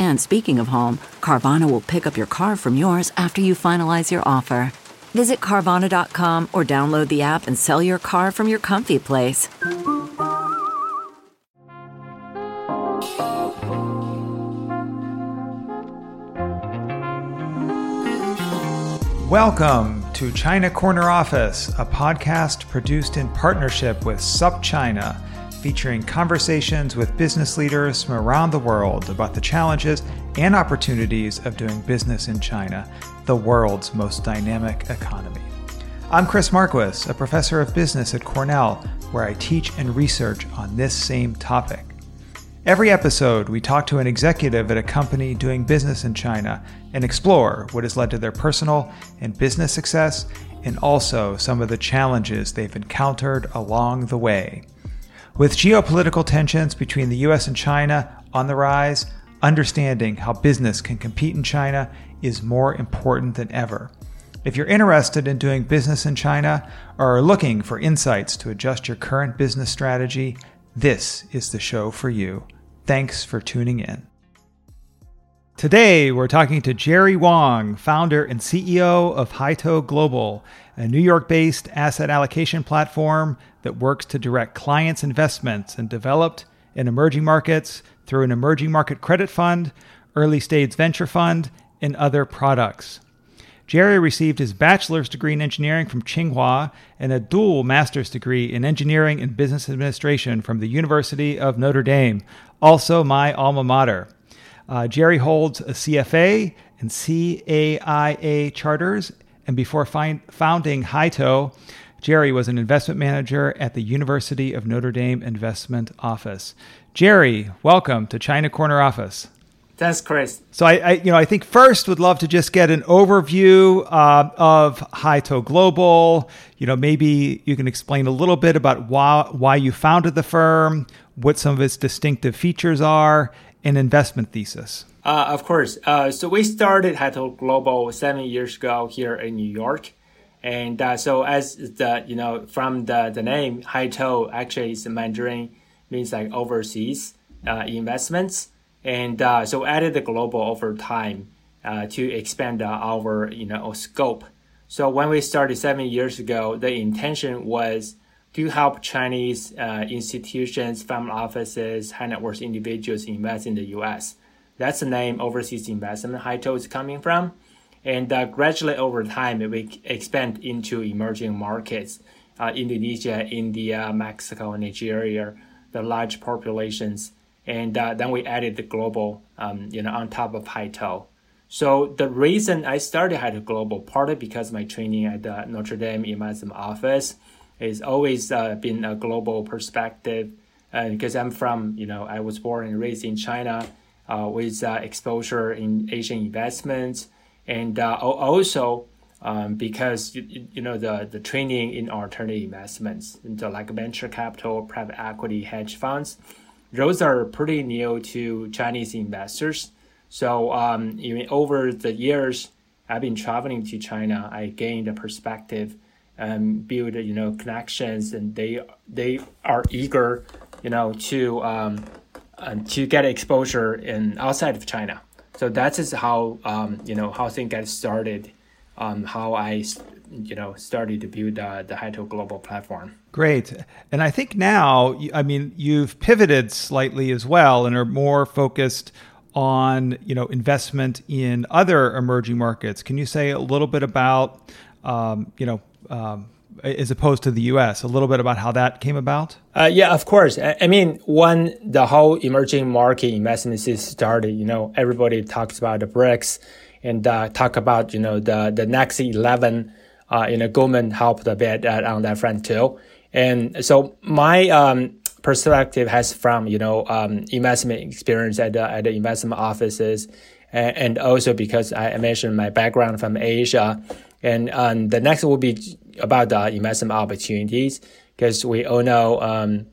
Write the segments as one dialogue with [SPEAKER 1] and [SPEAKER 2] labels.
[SPEAKER 1] And speaking of home, Carvana will pick up your car from yours after you finalize your offer. Visit Carvana.com or download the app and sell your car from your comfy place.
[SPEAKER 2] Welcome to China Corner Office, a podcast produced in partnership with SupChina, featuring conversations with business leaders from around the world about the challenges and opportunities of doing business in China, the world's most dynamic economy. I'm Chris Marquis, a professor of business at Cornell, where I teach and research on this same topic. Every episode, we talk to an executive at a company doing business in China and explore what has led to their personal and business success and also some of the challenges they've encountered along the way. With geopolitical tensions between the US and China on the rise, understanding how business can compete in China is more important than ever. If you're interested in doing business in China or are looking for insights to adjust your current business strategy, this is the show for you. Thanks for tuning in. Today, we're talking to Jerry Wang, founder and CEO of Haitou Global, a New York based asset allocation platform that works to direct clients' investments in developed and emerging markets through an emerging market credit fund, early stage venture fund, and other products. Jerry received his bachelor's degree in engineering from Tsinghua and a dual master's degree in engineering and business administration from the University of Notre Dame, also my alma mater. Uh, Jerry holds a CFA and CAIA charters, and before find, founding Haitou, Jerry was an investment manager at the University of Notre Dame Investment Office. Jerry, welcome to China Corner Office.
[SPEAKER 3] Thanks, Chris.
[SPEAKER 2] So I, I, you know, I think first would love to just get an overview uh, of Haitou Global. You know, maybe you can explain a little bit about why why you founded the firm, what some of its distinctive features are, and investment thesis.
[SPEAKER 3] Uh, of course. Uh, so we started Haitou Global seven years ago here in New York. And uh, so as the, you know, from the, the name, Haitou actually is Mandarin, means like overseas uh, investments. And uh, so added the global over time uh, to expand our you know scope. So when we started seven years ago, the intention was to help Chinese institutions, family offices, high net worth individuals invest in the U.S. That's the name overseas investment Haitou is coming from. And uh, gradually over time, we expand into emerging markets, uh, Indonesia, India, Mexico, Nigeria, the large populations and uh, then we added the global, um, you know, on top of Haitou. So the reason I started Haitou Global, partly because my training at the Notre Dame investment office is always uh, been a global perspective, and because I'm from, you know, I was born and raised in China, uh, with uh, exposure in Asian investments, and uh, also um, because you, you, know the the training in alternative investments, into like venture capital, private equity, hedge funds those are pretty new to Chinese investors. So um, even over the years, I've been traveling to China. I gained a perspective, and build you know connections, and they they are eager, you know, to um, uh, to get exposure in outside of China. So that is how um, you know how things get started, um, how I you know started to build uh, the Haitou Global platform.
[SPEAKER 2] Great, and I think now, I mean, you've pivoted slightly as well and are more focused on you know investment in other emerging markets. Can you say a little bit about um, you know um, as opposed to the U.S. a little bit about how that came about?
[SPEAKER 3] Uh, yeah, of course. I, mean, when the whole emerging market investment started, you know, everybody talks about the BRICS and uh, talk about you know the the next eleven. Uh, you know, Goldman helped a bit uh, on that front too. And so my um, perspective has from you know um, investment experience at the, at the investment offices, and, and, also because I mentioned my background from Asia, and um, the next will be about the investment opportunities because we all know. Um,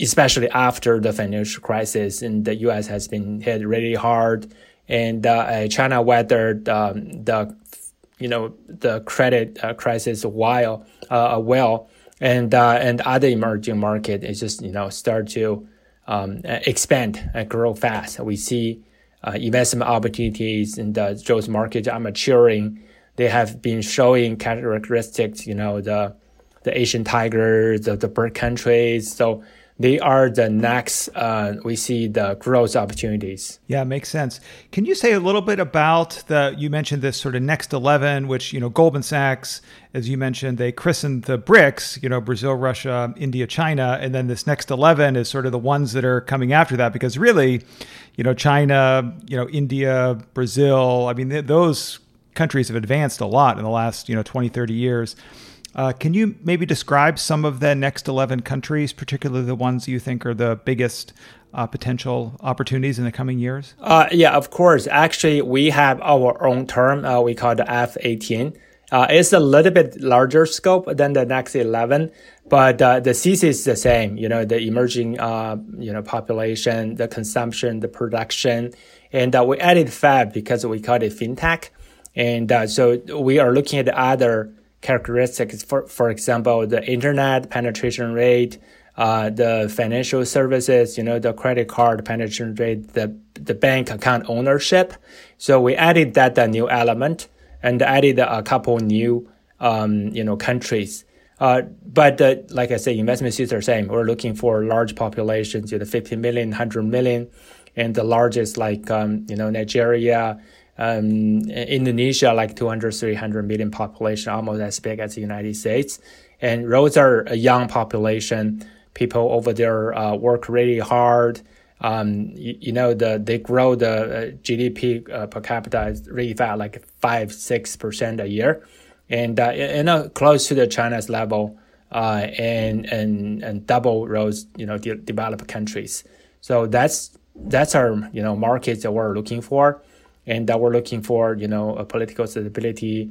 [SPEAKER 3] especially after the financial crisis, and the U.S. has been hit really hard, and uh, China weathered um, the, you know, the credit uh, crisis while uh, well and uh, and other emerging market is just you know start to um, expand and grow fast. We see uh, investment opportunities in the those markets are maturing. They have been showing characteristics, you know, the the Asian tigers, the, the BRIC countries. So they are the next uh, we see the growth opportunities
[SPEAKER 2] yeah makes sense can you say a little bit about the you mentioned this sort of next 11 which you know goldman sachs as you mentioned they christened the brics you know brazil russia india china and then this next 11 is sort of the ones that are coming after that because really you know china you know india brazil i mean th- those countries have advanced a lot in the last you know 20 30 years uh, can you maybe describe some of the next 11 countries, particularly the ones you think are the biggest uh, potential opportunities in the coming years?
[SPEAKER 3] Uh, yeah, of course. Actually, we have our own term. Uh, we call the F18. Uh, it's a little bit larger scope than the next 11, but uh, the thesis is the same. You know, the emerging, you know, population, the consumption, the production, and we added Fab because we call it fintech. And so we are looking at other characteristics. For, for example, the internet penetration rate, uh, the financial services, you know, the credit card penetration rate, the, the bank account ownership. So we added that a new element and added a couple new, um, you know, countries. Uh, but uh, like I say, investment suits are same. We're looking for large populations, you know, 50 million, 100 million, and the largest like, um, you know, Nigeria, um, Indonesia, like 200, 300 million population, almost as big as the United States. And those are a young population. People over there uh, work really hard. Um, you, you, know, the they grow the uh, GDP uh, per capita really fast, like five, six percent a year, and uh, you know, close to the China's level, uh, and and and double those you know de- developed countries. So that's that's our you know markets that we're looking for and that we're looking for, you know, political stability,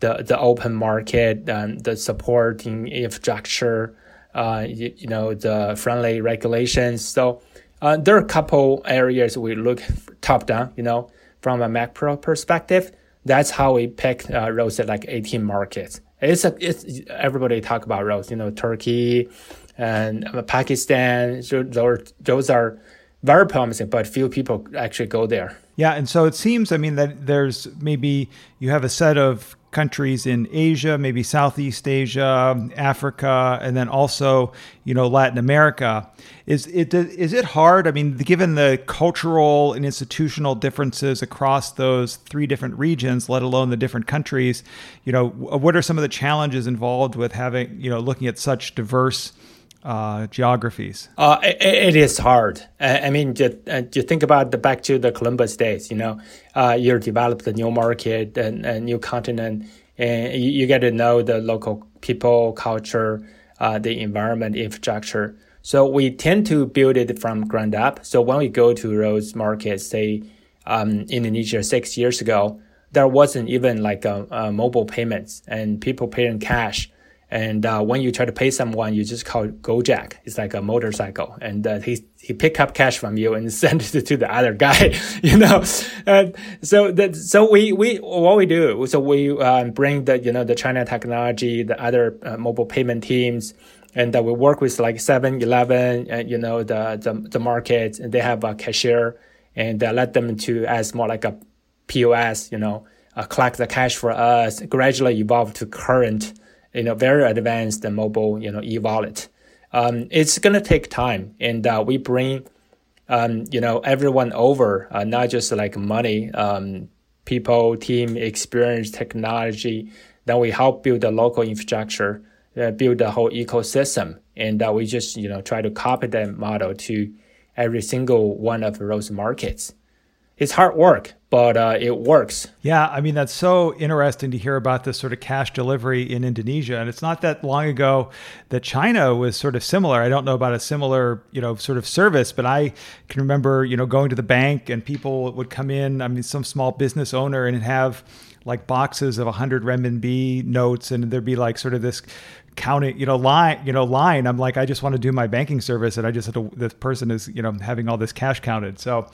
[SPEAKER 3] the the open market, and the supporting infrastructure, uh, you, you, know, the friendly regulations. So uh, there are a couple areas we look top down, you know, from a macro perspective. That's how we pick uh, those at like 18 markets. It's a, it's everybody talk about those, you know, Turkey and Pakistan. So those are very promising, but few people actually go there.
[SPEAKER 2] Yeah, and so it seems, I mean, that there's maybe you have a set of countries in Asia, maybe Southeast Asia, Africa, and then also, you know, Latin America. Is it is it hard? I mean, given the cultural and institutional differences across those three different regions, let alone the different countries, you know, what are some of the challenges involved with having, you know, looking at such diverse uh, geographies?
[SPEAKER 3] Uh, it, it is hard. I mean, uh, just think about the back to the Columbus days. You know, uh, you develop a new market and a new continent, and you, you, get to know the local people, culture, uh, the environment, infrastructure. So we tend to build it from ground up. So when we go to those markets, say um, Indonesia six years ago, there wasn't even like a, a mobile payments, and people paying cash. And uh, when you try to pay someone, you just call Gojek. It's like a motorcycle, and uh, he he pick up cash from you and send it to the other guy. You know, and so that so we we what we do so we um, bring the you know the China technology, the other uh, mobile payment teams, and uh, we work with like 7-Eleven, uh, you know the the the markets, and they have a cashier, and uh, let them to as more like a POS, you know, uh, collect the cash for us. Gradually evolve to current you know, very advanced mobile, you know, e-wallet. Um, it's gonna take time, and uh, we bring um, you know, everyone over, uh, not just like money, um, people, team, experience, technology. Then we help build the local infrastructure, uh, build the whole ecosystem, and uh, we just you know try to copy that model to every single one of those markets. It's hard work, but uh, it works.
[SPEAKER 2] Yeah, I mean that's so interesting to hear about this sort of cash delivery in Indonesia, and it's not that long ago that China was sort of similar. I don't know about a similar, you know, sort of service, but I can remember, you know, going to the bank and people would come in. I mean, some small business owner and have like boxes of 100 renminbi notes, and there'd be like sort of this counting, you know, line, you know, line. I'm like, I just want to do my banking service, and I just have to. This person is, you know, having all this cash counted. So,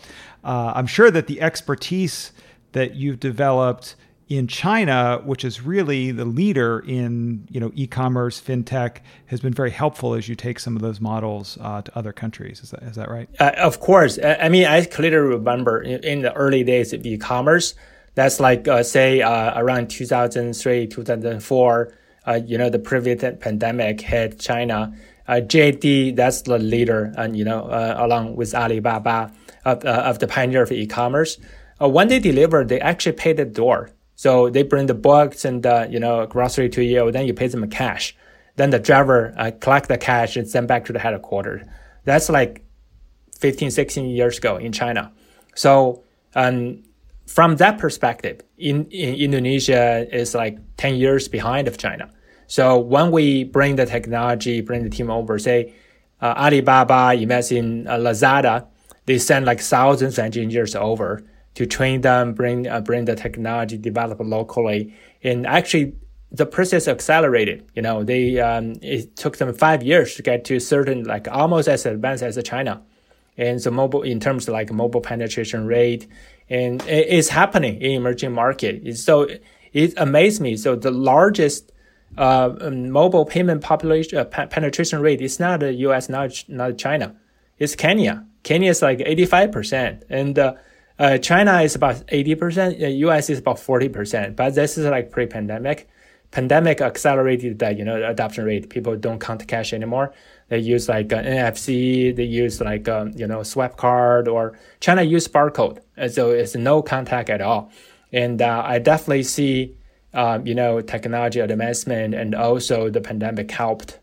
[SPEAKER 2] uh, I'm sure that the expertise that you've developed in China, which is really the leader in you know e-commerce, fintech, has been very helpful as you take some of those models uh, to other countries. Is that is that right?
[SPEAKER 3] Uh, of course. I mean, I clearly remember in, in the early days of e-commerce. That's like uh, say uh, around 2003, 2004 uh, you know, the previous pandemic hit China. Uh, JD, that's the leader, and you know, uh, along with Alibaba of, uh, of the pioneer of e-commerce. Uh, when they deliver, they actually pay the door. So they bring the books and uh, you know grocery to you. Then you pay them cash. Then the driver uh, collect the cash and send back to the headquarters. That's like 15, 16 years ago in China. So um, from that perspective, in, in Indonesia is like 10 years behind of China. So when we bring the technology, bring the team over, say uh, Alibaba, imagine uh, Lazada, they send like thousands of engineers over to train them, bring uh, bring the technology, develop locally, and actually the process accelerated. You know, they um, it took them five years to get to certain like almost as advanced as China, and so mobile in terms of like mobile penetration rate and it's happening in emerging market. So it amazed me. So the largest uh, um, mobile payment population uh, penetration rate is not the U.S., not not China. It's Kenya. Kenya is like eighty five percent, and uh, uh, China is about eighty percent. U.S. is about forty percent. But this is like pre-pandemic. Pandemic accelerated that you know adoption rate. People don't count cash anymore. They use like NFC. They use like um, you know swipe card or China use barcode, so it's no contact at all. And uh, I definitely see um, you know technology advancement and also the pandemic helped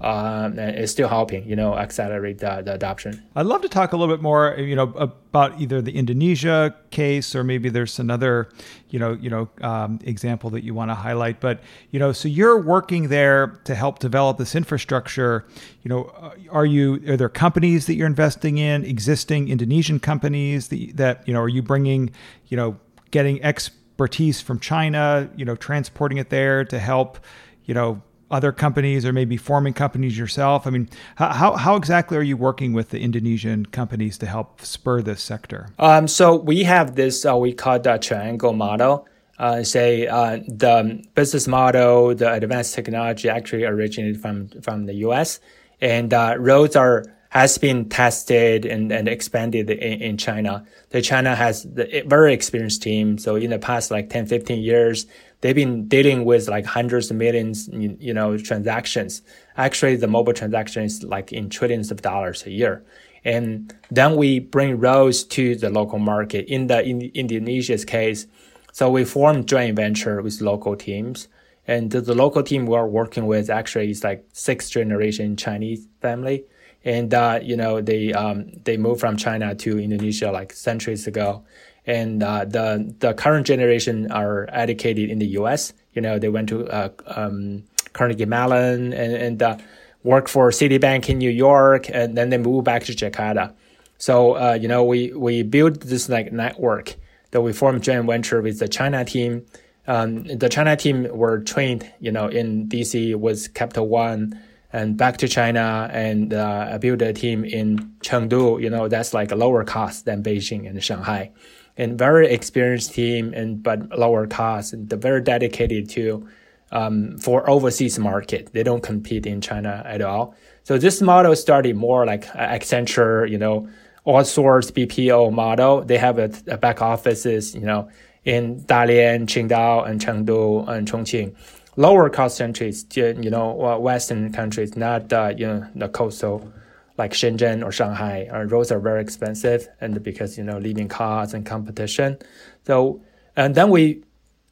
[SPEAKER 3] um, it's still helping, you know, accelerate the, the, adoption.
[SPEAKER 2] I'd love to talk a little bit more, you know, about either the Indonesia case or maybe there's another, you know, you know, um, example that you want to highlight. But you know, so you're working there to help develop this infrastructure. You know, uh, are you are there companies that you're investing in, existing Indonesian companies that, that you know, are you bringing, you know, getting expertise from China, you know, transporting it there to help, you know other companies or maybe forming companies yourself? I mean, how, how exactly are you working with the Indonesian companies to help spur this sector?
[SPEAKER 3] Um, so we have this, uh, we call the triangle model. Uh, say uh, the business model, the advanced technology actually originated from, from the US. And uh, roads are has been tested and, and expanded in, in China. The China has a eh, very experienced team. So in the past like 10, 15 years, they've been dealing with like hundreds of millions, you know, transactions. Actually, the mobile transaction is like in trillions of dollars a year. And then we bring roads to the local market. In the in Indonesia's case, so we formed joint venture with local teams. And the, the local team we're working with actually is like sixth generation Chinese family and uh, you know they um, they moved from China to Indonesia like centuries ago, and uh, the the current generation are educated in the U.S. You know they went to uh, um, Carnegie Mellon and and uh, work for Citibank in New York, and then they moved back to Jakarta. So uh, you know we we built this like network that we formed joint venture with the China team. Um, the China team were trained, you know, in DC with Capital One and back to China and uh, build a team in Chengdu. You know, that's like a lower cost than Beijing and Shanghai, and very experienced team and but lower cost and very dedicated to um, for overseas market. They don't compete in China at all. So this model started more like Accenture, you know, outsourced BPO model. They have a, a back offices, you know, in Dalian, Qingdao, and Chengdu and Chongqing lower cost countries, you know, Western countries, not uh, you know the coastal like Shenzhen or Shanghai. Uh, roads are very expensive, and because you know living costs and competition. So and then we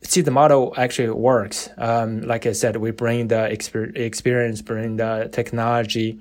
[SPEAKER 3] see the model actually works. Um, like I said, we bring the exper- experience, bring the technology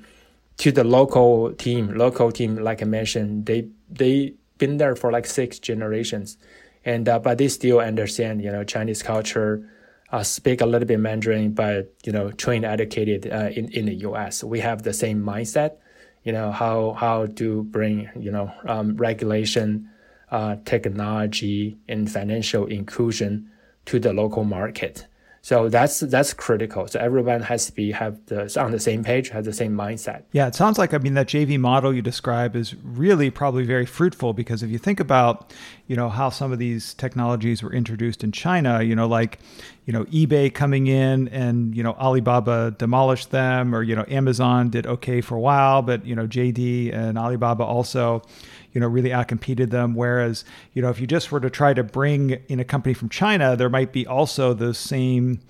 [SPEAKER 3] to the local team. Local team, like I mentioned, they they been there for like six generations, and uh, but they still understand you know Chinese culture. Uh, speak a little bit Mandarin, but you know, trained, educated uh, in in the U.S. We have the same mindset. You know how how to bring you know um, regulation, uh, technology, and financial inclusion to the local market. So that's that's critical. So everyone has to be have the on the same page, have the same mindset.
[SPEAKER 2] Yeah, it sounds like I mean that JV model you describe is really probably very fruitful because if you think about, you know, how some of these technologies were introduced in China, you know, like, you know, eBay coming in and, you know, Alibaba demolished them or, you know, Amazon did okay for a while, but, you know, JD and Alibaba also you know, really outcompeted them. Whereas, you know, if you just were to try to bring in a company from China, there might be also the same,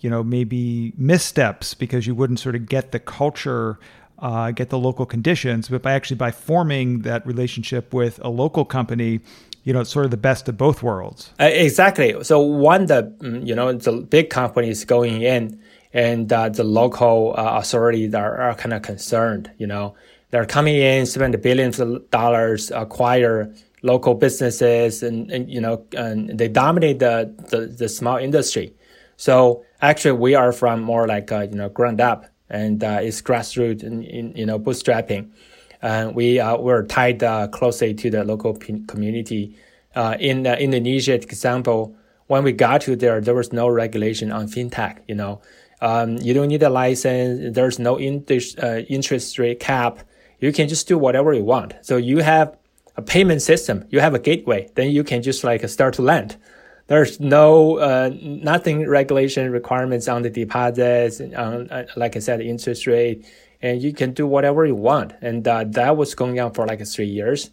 [SPEAKER 2] you know, maybe missteps because you wouldn't sort of get the culture. Uh, get the local conditions, but by actually by forming that relationship with a local company, you know, sort of the best of both worlds.
[SPEAKER 3] Uh, exactly. So one, the mm, you know the big companies going in, and uh, the local uh, authorities are, are kind of concerned. You know, they're coming in, spend billions of dollars, acquire local businesses, and, and you know, and they dominate the, the, the small industry. So actually, we are from more like uh, you know ground up, and uh, it's grassroots, and in, you know bootstrapping. And we uh, we're tied uh, closely to the local community. Uh, in uh, Indonesia, example, when we got to there, there was no regulation on fintech. You know, um, you don't need a license. There's no in- uh, interest rate cap you can just do whatever you want. So you have a payment system, you have a gateway, then you can just like start to lend. There's no uh, nothing regulation requirements on the deposits, on, uh, like I said, interest rate, and you can do whatever you want. And uh, that was going on for like three years.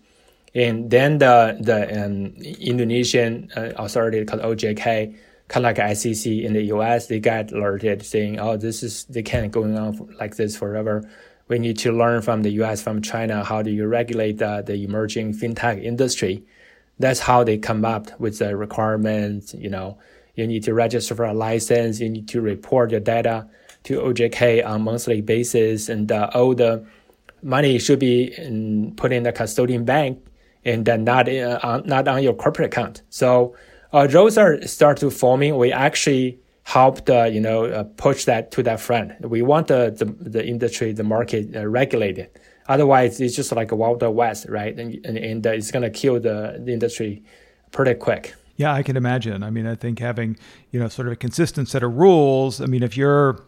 [SPEAKER 3] And then the the um, Indonesian uh, authority called OJK, kind of like ICC in the US, they got alerted saying, "Oh, this is they can't going on like this forever." we need to learn from the US, from China, how do you regulate the, the emerging fintech industry. That's how they come up with the requirements. You know, you need to register for a license. You need to report your data to OJK on monthly basis, and uh, all the money should be in, put in the custodian bank and then not uh, on, not on your corporate account. So uh, those are start to forming. We actually helped you know uh, push that to that front. We want the the, the industry, the market uh, regulated. Otherwise, it's just like a wild west, right? And and, and it's gonna kill the, the industry pretty quick.
[SPEAKER 2] Yeah, I can imagine. I mean, I think having you know sort of a consistent set of rules. I mean, if you're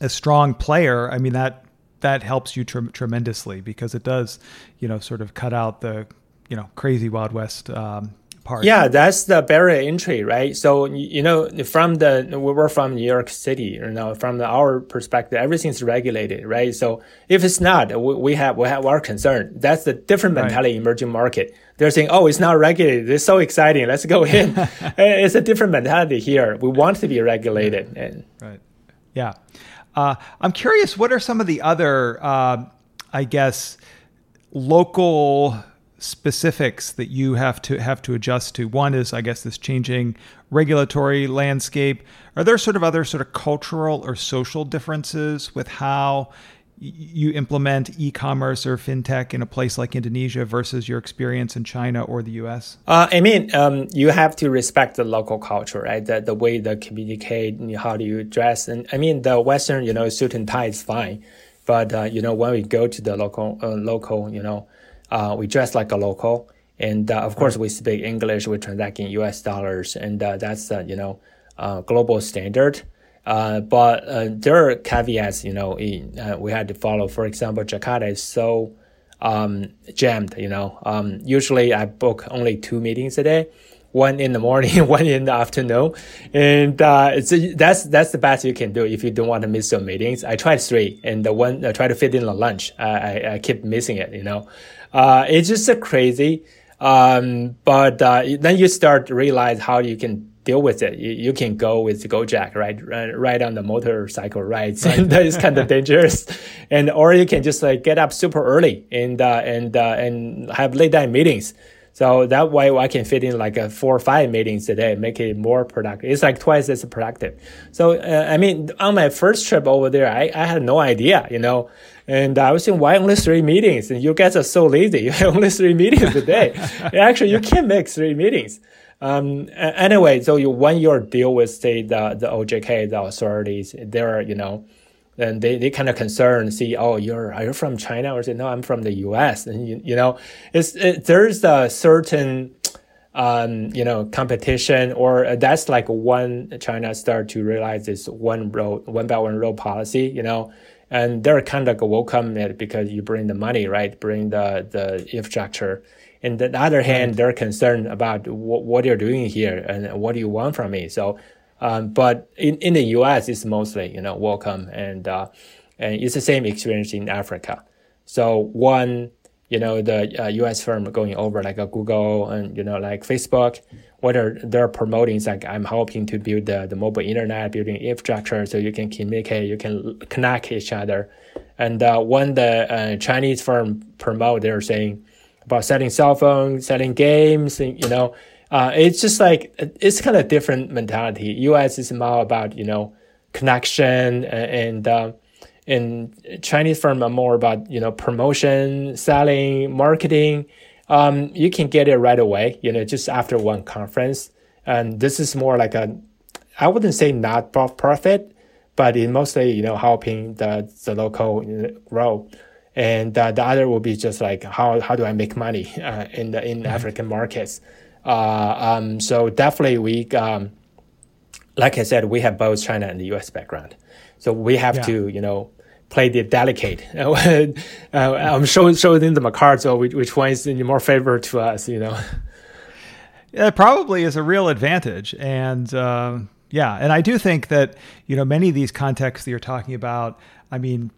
[SPEAKER 2] a strong player, I mean that that helps you tre- tremendously because it does, you know, sort of cut out the you know crazy wild west um, part.
[SPEAKER 3] Yeah, that's the barrier entry, right? So you know, from the we were from New York City, you know, from the, our perspective, everything's regulated, right? So if it's not, we, we have we have our concern. That's the different mentality right. emerging market. They're saying, oh, it's not regulated. It's so exciting. Let's go in. it's a different mentality here. We want to be regulated. And,
[SPEAKER 2] right. Yeah. Uh, I'm curious. What are some of the other, uh, I guess, local specifics that you have to have to adjust to. One is, I guess, this changing regulatory landscape. Are there sort of other sort of cultural or social differences with how you implement e-commerce or fintech in a place like Indonesia versus your experience in China or the U.S.?
[SPEAKER 3] Uh, I mean, um, you have to respect the local culture, right? The, the way they communicate, how do you dress, and I mean, the Western, you know, suit and tie is fine, but uh, you know, when we go to the local, uh, local, you know, uh, we dress like a local, and uh, of course we speak English. We transact in U.S. dollars, and uh, that's you know global standard. Uh, but there are caveats. You know, in, we had to follow. For example, Jakarta is so um, jammed. You know, um, usually I book only two meetings a day one in the morning, one in the afternoon, and uh, it's that's that's the best you can do if you don't want to miss your meetings. I tried three, and the one I tried to fit in the lunch. I, I, I keep missing it. You know, uh, it's just crazy. Um, but uh, then you start to realize how you can deal with it. You, you can go with Gojek, right? Ride on the motorcycle rides, and that is kind of dangerous. And or you can just like get up super early and uh, and uh, and have late night meetings. So that way I can fit in like a four or five meetings a day, make it more productive. It's like twice as productive. So, uh, I mean, on my first trip over there, I, I had no idea, you know, and I was saying, why only three meetings? And you guys are so lazy. You have only three meetings a day. Actually, you can make three meetings. Um, anyway, so you, when you deal with, say, the, the OJK, the authorities, they're, you know, and they, they kind of concerned, see, oh, you're, are you from China? Or say, no, I'm from the US. And, you, you know, it's, it, there's a certain, um, you know, competition, or that's like when China start to realize this one road, one by one road policy, you know, and they're kind of welcome it because you bring the money, right? Bring the, the infrastructure. And the other hand, they're concerned about what, what you're doing here and what do you want from me. So um, but in, in the US, it's mostly, you know, welcome. And, uh, and it's the same experience in Africa. So one, you know, the uh, US firm going over like a Google and, you know, like Facebook, whether they're promoting, it's like I'm helping to build the, the mobile internet, building infrastructure so you can communicate, you can connect each other. And uh, when the uh, Chinese firm promote, they're saying about selling cell phones, selling games, and, you know, uh, it's just like it's kind of different mentality. U.S. is more about you know connection and uh, and Chinese firm are more about you know promotion, selling, marketing. Um, you can get it right away, you know, just after one conference. And this is more like a, I wouldn't say not profit, but it mostly you know helping the the local grow and uh, the other will be just like how how do I make money uh, in the in mm-hmm. African markets. Uh, um, so definitely we, um, like I said, we have both China and the U.S. background. So we have yeah. to, you know, play the delicate. uh, I'm showing showing them the card, so which, which one is in more favor to us, you know.
[SPEAKER 2] It probably is a real advantage, and uh, yeah, and I do think that you know many of these contexts that you're talking about. I mean,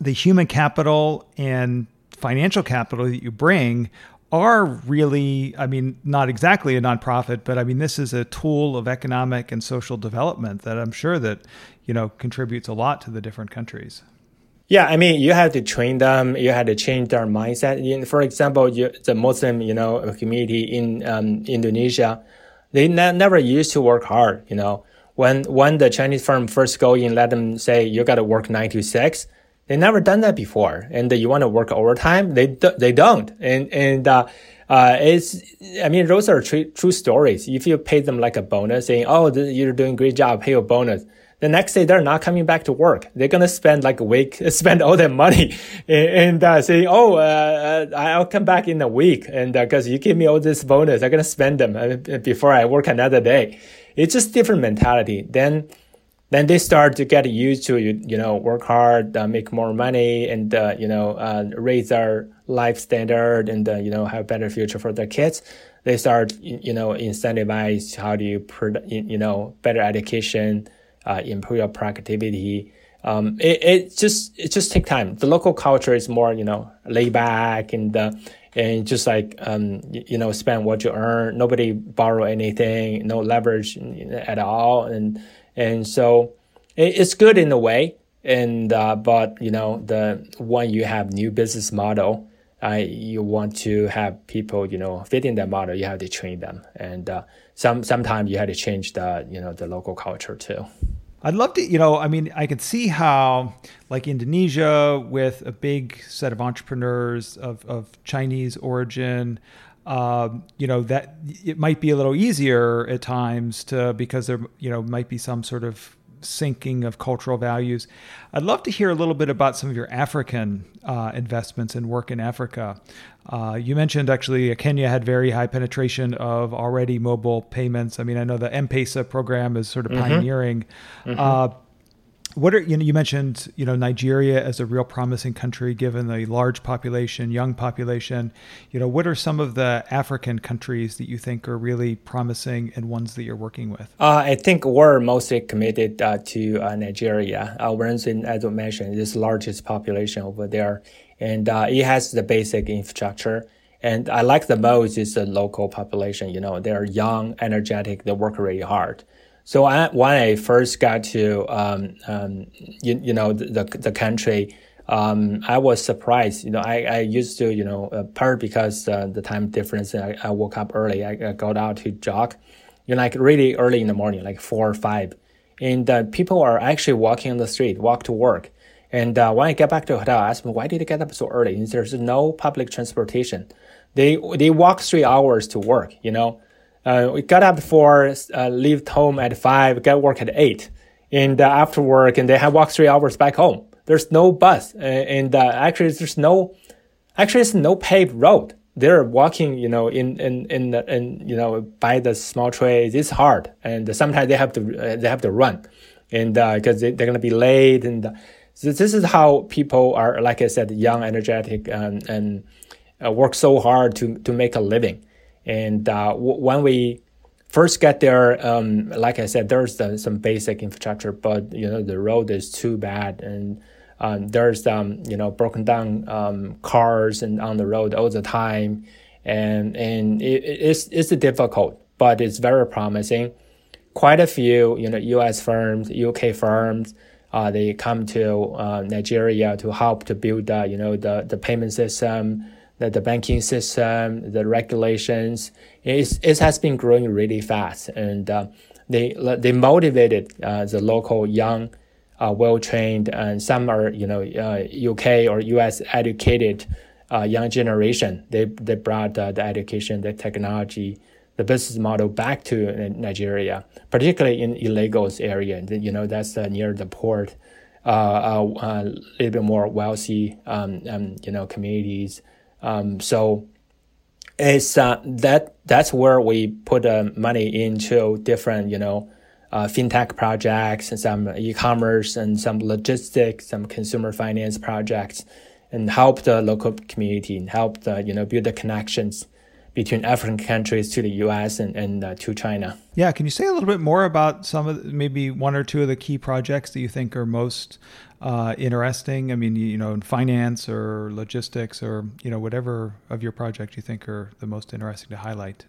[SPEAKER 2] the human capital and financial capital that you bring are really, I mean, not exactly a nonprofit, but I mean, this is a tool of economic and social development that I'm sure that, you know, contributes a lot to the different countries.
[SPEAKER 3] Yeah, I mean, you have to train them. You have to change their mindset. In, for example, you, the Muslim, you know, community in um, Indonesia, they ne- never used to work hard. You know, when when the Chinese firm first go in, let them say you got to work nine to six. They never done that before, and you want to work overtime. They they don't, and and uh, uh, it's I mean those are true true stories. If you pay them like a bonus, saying oh you're doing great job, pay a bonus. The next day they're not coming back to work. They're gonna spend like a week, spend all their money, and, and uh, saying oh uh, uh, I'll come back in a week, and because uh, you give me all this bonus, I'm gonna spend them uh, before I work another day. It's just different mentality. Then then they start to get used to you, you know, work hard, uh, make more money, and uh, you know, uh, raise their life standard, and uh, you know, have a better future for their kids. They start, you know, incentivize how do you, you know, better education, uh, improve your productivity. Um, it, it just it just take time. The local culture is more, you know, laid back and uh, and just like um, you know, spend what you earn. Nobody borrow anything, no leverage at all, and and so it's good in a way. And uh, but you know the when you have new business model, uh, you want to have people you know fit in that model. You have to train them, and uh, some sometimes you have to change the you know the local culture too.
[SPEAKER 2] I'd love to, you know, I mean, I could see how, like Indonesia, with a big set of entrepreneurs of, of Chinese origin, um, you know that it might be a little easier at times to because there you know might be some sort of syncing of cultural values. I'd love to hear a little bit about some of your African uh, investments and work in Africa. Uh, you mentioned actually Kenya had very high penetration of already mobile payments. I mean, I know the M-Pesa program is sort of mm-hmm. pioneering. Mm-hmm. Uh, what are you know you mentioned you know Nigeria as a real promising country given the large population, young population. You know what are some of the African countries that you think are really promising and ones that you're working with?
[SPEAKER 3] Uh, I think we're mostly committed uh, to uh, Nigeria. Uh, in, as I mentioned, this largest population over there, and uh, it has the basic infrastructure And I like the most is the local population. You know, they're young, energetic, they work really hard. So I, when I first got to, um, um, you, you, know, the, the country, um, I was surprised. You know, I, I used to, you know, uh, part because uh, the time difference, I, I woke up early. I, I got out to jog, you know, like really early in the morning, like four or five. And uh, people are actually walking on the street, walk to work. And uh, when I get back to the hotel, I asked them, why did they get up so early? And there's no public transportation. They, they walk three hours to work, you know. Uh, we got up for, uh, leave home at five, get work at eight. And uh, after work, and they have walked three hours back home. There's no bus. and uh, actually, there's no, actually, it's no paved road. They're walking, you know, in, in, in, the, in, you know, by the small trays. It's hard. And sometimes they have to, uh, they have to run. And, because they, they're going to be late. And so this is how people are, like I said, young, energetic, and, and work so hard to, to make a living. And uh, w- when we first get there, um, like I said, there's the, some basic infrastructure, but you know the road is too bad, and um, there's um, you know broken down um, cars and on the road all the time, and and it, it's it's difficult, but it's very promising. Quite a few you know U.S. firms, U.K. firms. Uh, they come to uh, Nigeria to help to build uh, you know the, the payment system, the, the banking system, the regulations, it, it has been growing really fast. And uh, they, they motivated uh, the local young, uh, well-trained, and some are, you know, UK uh, or US educated uh, young generation. They, they brought the education, the technology, the business model back to Nigeria, particularly in Lagos area. You know, that's near the port. Uh, uh, a little bit more wealthy, um, um, you know, communities. Um, so it's uh, that that's where we put uh, money into different, you know, uh, fintech projects and some e-commerce and some logistics, some consumer finance projects, and help the local community and help the you know build the connections between African countries to the U.S. and, and uh, to China.
[SPEAKER 2] Yeah, can you say a little bit more about some of the, maybe one or two of the key projects that you think are most uh, interesting? I mean, you know, in finance or logistics or you know whatever of your project you think are the most interesting to highlight.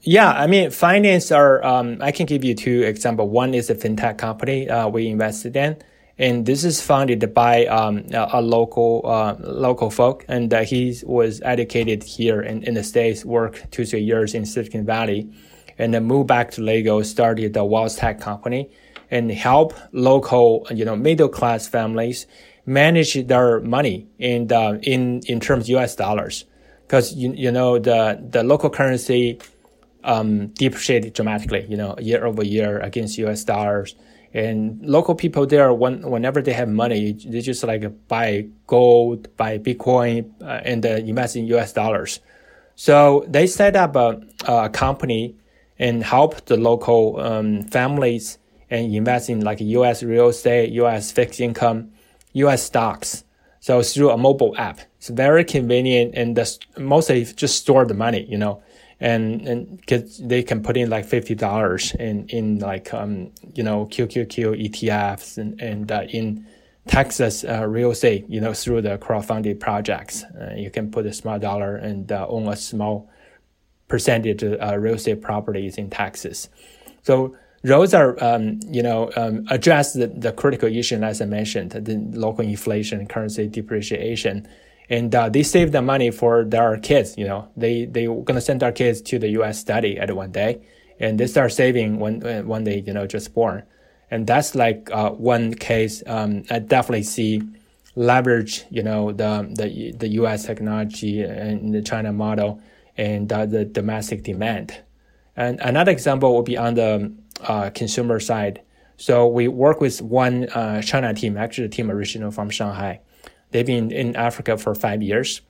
[SPEAKER 3] Yeah, I mean, finance are. Um, I can give you two examples. One is a fintech company uh, we invested in, and this is funded by um, a, a, local uh, local folk, and uh, he was educated here in, in the states, worked two three years in Silicon Valley, and then moved back to Lagos, started the Wealth Tech company and help local, you know, middle class families manage their money in the, in, in terms of US dollars. Cause you, you know, the, the local currency, um, depreciated dramatically, you know, year over year against US dollars. And local people there, when, whenever they have money, they just like buy gold, buy Bitcoin, uh, and uh, invest in US dollars. So they set up a, a company and help the local um, families and invest in like U.S. real estate, U.S. fixed income, U.S. stocks. So through a mobile app, it's very convenient and the, mostly just store the money, you know, and and cause they can put in like fifty dollars in in like um you know QQQ ETFs and and uh, in Texas uh, real estate, you know, through the crowdfunded projects, uh, you can put a small dollar and uh, own a small percentage of uh, real estate properties in Texas. So those are, um, you know, um, address the, the critical issue as I mentioned, the local inflation, currency depreciation, and uh, they save the money for their kids. You know, they they gonna send their kids to the U.S. study at one day, and they start saving when when they you know just born, and that's like uh, one case. Um, I definitely see leverage, you know, the the the U.S. technology and the China model and uh, the domestic demand. And another example would be on the uh, consumer side. So we work with one uh, China team, actually the team original from Shanghai. They've been in Africa for five years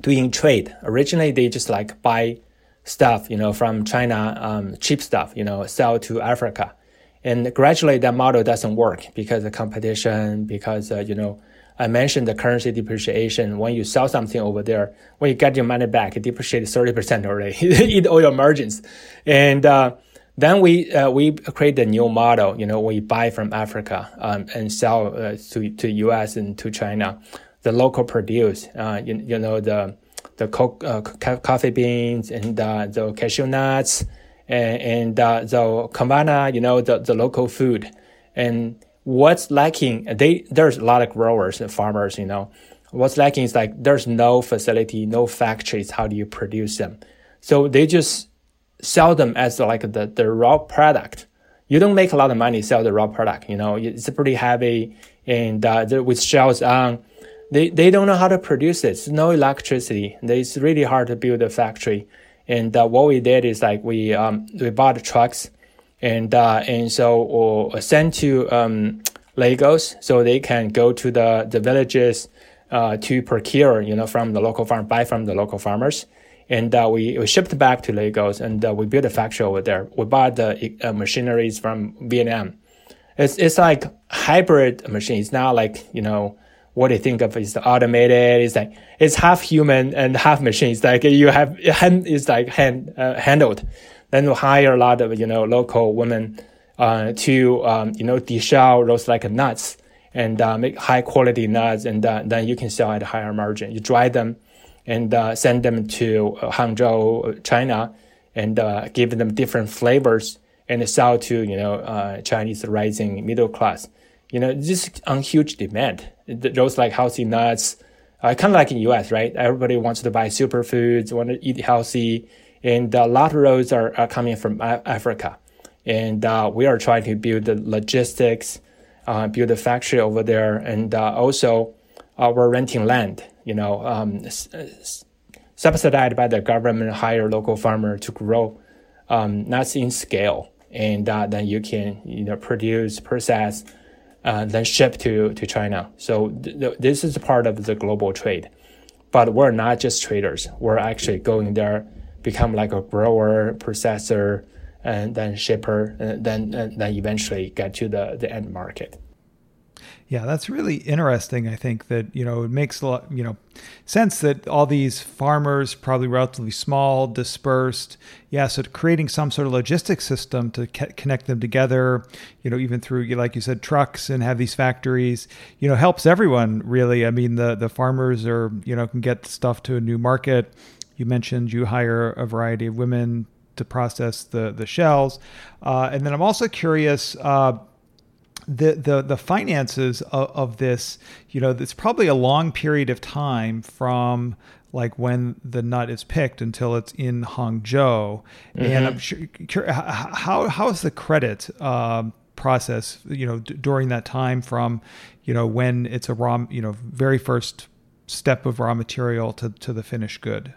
[SPEAKER 3] doing trade. Originally, they just like buy stuff, you know, from China, um, cheap stuff, you know, sell to Africa. And gradually that model doesn't work because of competition, because, uh, you know, I mentioned the currency depreciation. When you sell something over there, when you get your money back, it depreciates 30% already. Eat all your margins. And, uh, then we uh, we create a new model. You know, we buy from Africa um, and sell uh, to to U.S. and to China, the local produce. Uh, you, you know the the co- uh, coffee beans and uh, the cashew nuts and, and uh, the kavana, you know, the, the local food. And what's lacking, they there's a lot of growers and farmers, you know. What's lacking is like there's no facility, no factories. How do you produce them? So they just sell them as like the, the raw product. You don't make a lot of money sell the raw product. You know, it's pretty heavy and uh, with shells on. They, they don't know how to produce it. There's no electricity. It's really hard to build a factory. And uh, what we did is like we um, we bought trucks, and uh, and so uh, sent to um, Lagos so they can go to the the villages uh, to procure you know from the local farm buy from the local farmers and uh, we, we shipped back to Lagos and uh, we built a factory over there. We bought the uh, machineries from Vietnam. It's it's like hybrid machine. It's not like you know what they think of is automated. It's like it's half human and half machine. It's like you have hand it's like hand uh, handled. Then we hire a lot of you know local women uh, to um, you know deshell those like nuts and uh, make high quality nuts, and then you can sell at a higher margin. You dry them and uh, send them to uh, Hangzhou, China, and uh, give them different flavors and sell to you know uh, Chinese rising middle class. You know, this on huge demand. Those like healthy nuts, uh, kind of like in U.S. right? Everybody wants to buy superfoods, want to eat healthy, and a lot of those are, are coming from Africa. And uh, we are trying to build the logistics, build a factory over there, and also we're renting land you know, um, subsidized by the government, hire local farmer to grow um, in scale, and uh, then you can you know produce, process, uh, then ship to to China. So th- th- this is part of the global trade, but we're not just traders. We're actually going there, become like a grower, processor, and then shipper, and then and then eventually get to the the end market.
[SPEAKER 2] Yeah, that's really interesting. I think that you know it makes a lot you know sense that all these farmers probably relatively small, dispersed. Yeah, so creating some sort of logistics system to connect them together, you know, even through like you said, trucks and have these factories, you know, helps everyone really. I mean, the the farmers are you know can get stuff to a new market. You mentioned you hire a variety of women to process the the shells, uh, and then I'm also curious. Uh, the the the finances of, of this, you know, it's probably a long period of time from like when the nut is picked until it's in Hangzhou. Mm-hmm. And I'm sure, how how is the credit uh, process, you know, d- during that time from, you know, when it's a raw, you know, very first step of raw material to to the finished good.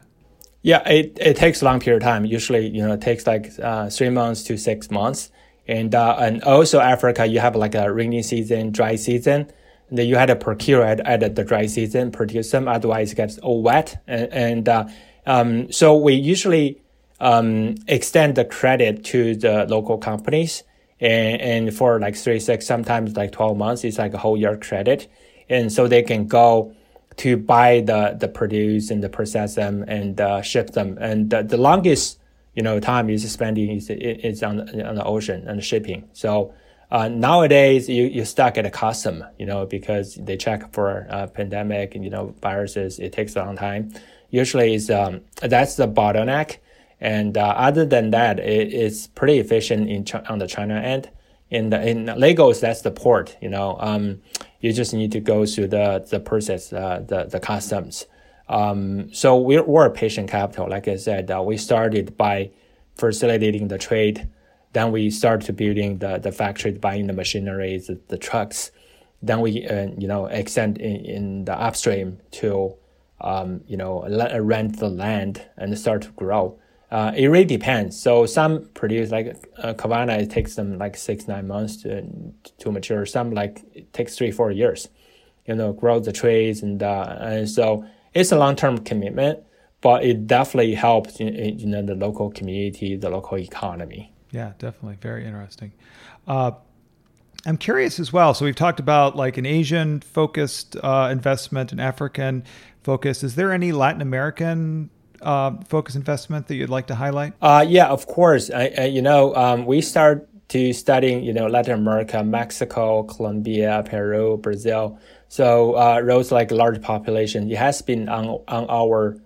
[SPEAKER 3] Yeah, it, it takes a long period of time. Usually, you know, it takes like uh, three months to six months and uh, and also Africa, you have like a rainy season, dry season. And then you had to procure at, at the dry season, produce them, otherwise it gets all wet. And, and uh, um, so we usually um, extend the credit to the local companies. And, and for like three, six, sometimes like 12 months, it's like a whole year credit. And so they can go to buy the, the produce and the process them and uh, ship them. And the, the longest you know, time is spending is, is on, the, on the ocean and shipping. So, uh, nowadays you, you're stuck at a custom, you know, because they check for uh, pandemic and, you know, viruses. It takes a long time. Usually is, um, that's the bottleneck. And, uh, other than that, it, it's pretty efficient in, on the China end. In the, in Lagos, that's the port, you know, um, you just need to go through the, the process, uh, the, the customs. Um, so we're, we're a patient capital. Like I said, uh, we started by facilitating the trade. Then we started building the, the factory, buying the machinery, the, the trucks. Then we, uh, you know, extend in, in the upstream to, um, you know, rent the land and start to grow. Uh, it really depends. So some produce like uh, Kavana, it takes them like six, nine months to, to mature. Some like it takes three, four years, you know, grow the trees. And, uh, and so it's a long-term commitment, but it definitely helps you know the local community, the local economy.
[SPEAKER 2] Yeah, definitely, very interesting. Uh, I'm curious as well. So we've talked about like an Asian focused uh, investment, an African focus. Is there any Latin American uh, focus investment that you'd like to highlight?
[SPEAKER 3] Uh, yeah, of course. I, I, you know, um, we start to studying, you know, Latin America, Mexico, Colombia, Peru, Brazil. So uh, those like large population, it has been on on our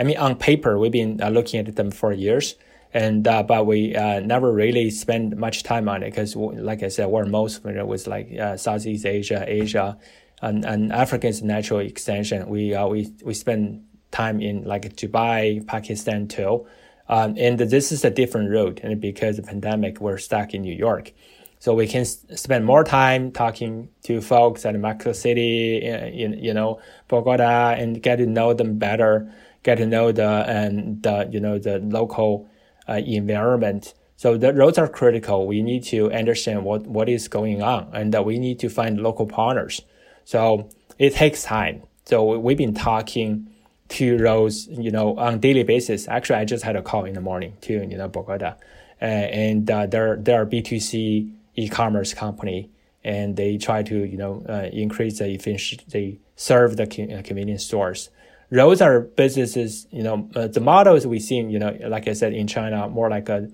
[SPEAKER 3] I mean, on paper, we've been uh, looking at them for years, and uh, but we uh, never really spend much time on it because, like I said, we're most familiar with like uh, Southeast Asia, Asia, and, and Africa's natural extension. We uh, we we spend time in like Dubai, Pakistan too, um, and this is a different road. And because of the pandemic, we're stuck in New York. So we can spend more time talking to folks at Mexico City, in, you know, Bogota, and get to know them better, get to know the and the you know the local uh, environment. So the roads are critical. We need to understand what, what is going on, and uh, we need to find local partners. So it takes time. So we've been talking to roads, you know, on daily basis. Actually, I just had a call in the morning to you know Bogota, uh, and uh, they're they're B two C e-commerce company, and they try to you know uh, increase the efficiency, they serve the uh, convenience stores. Those are businesses, you know, uh, the models we see, you know, like I said in China, more like a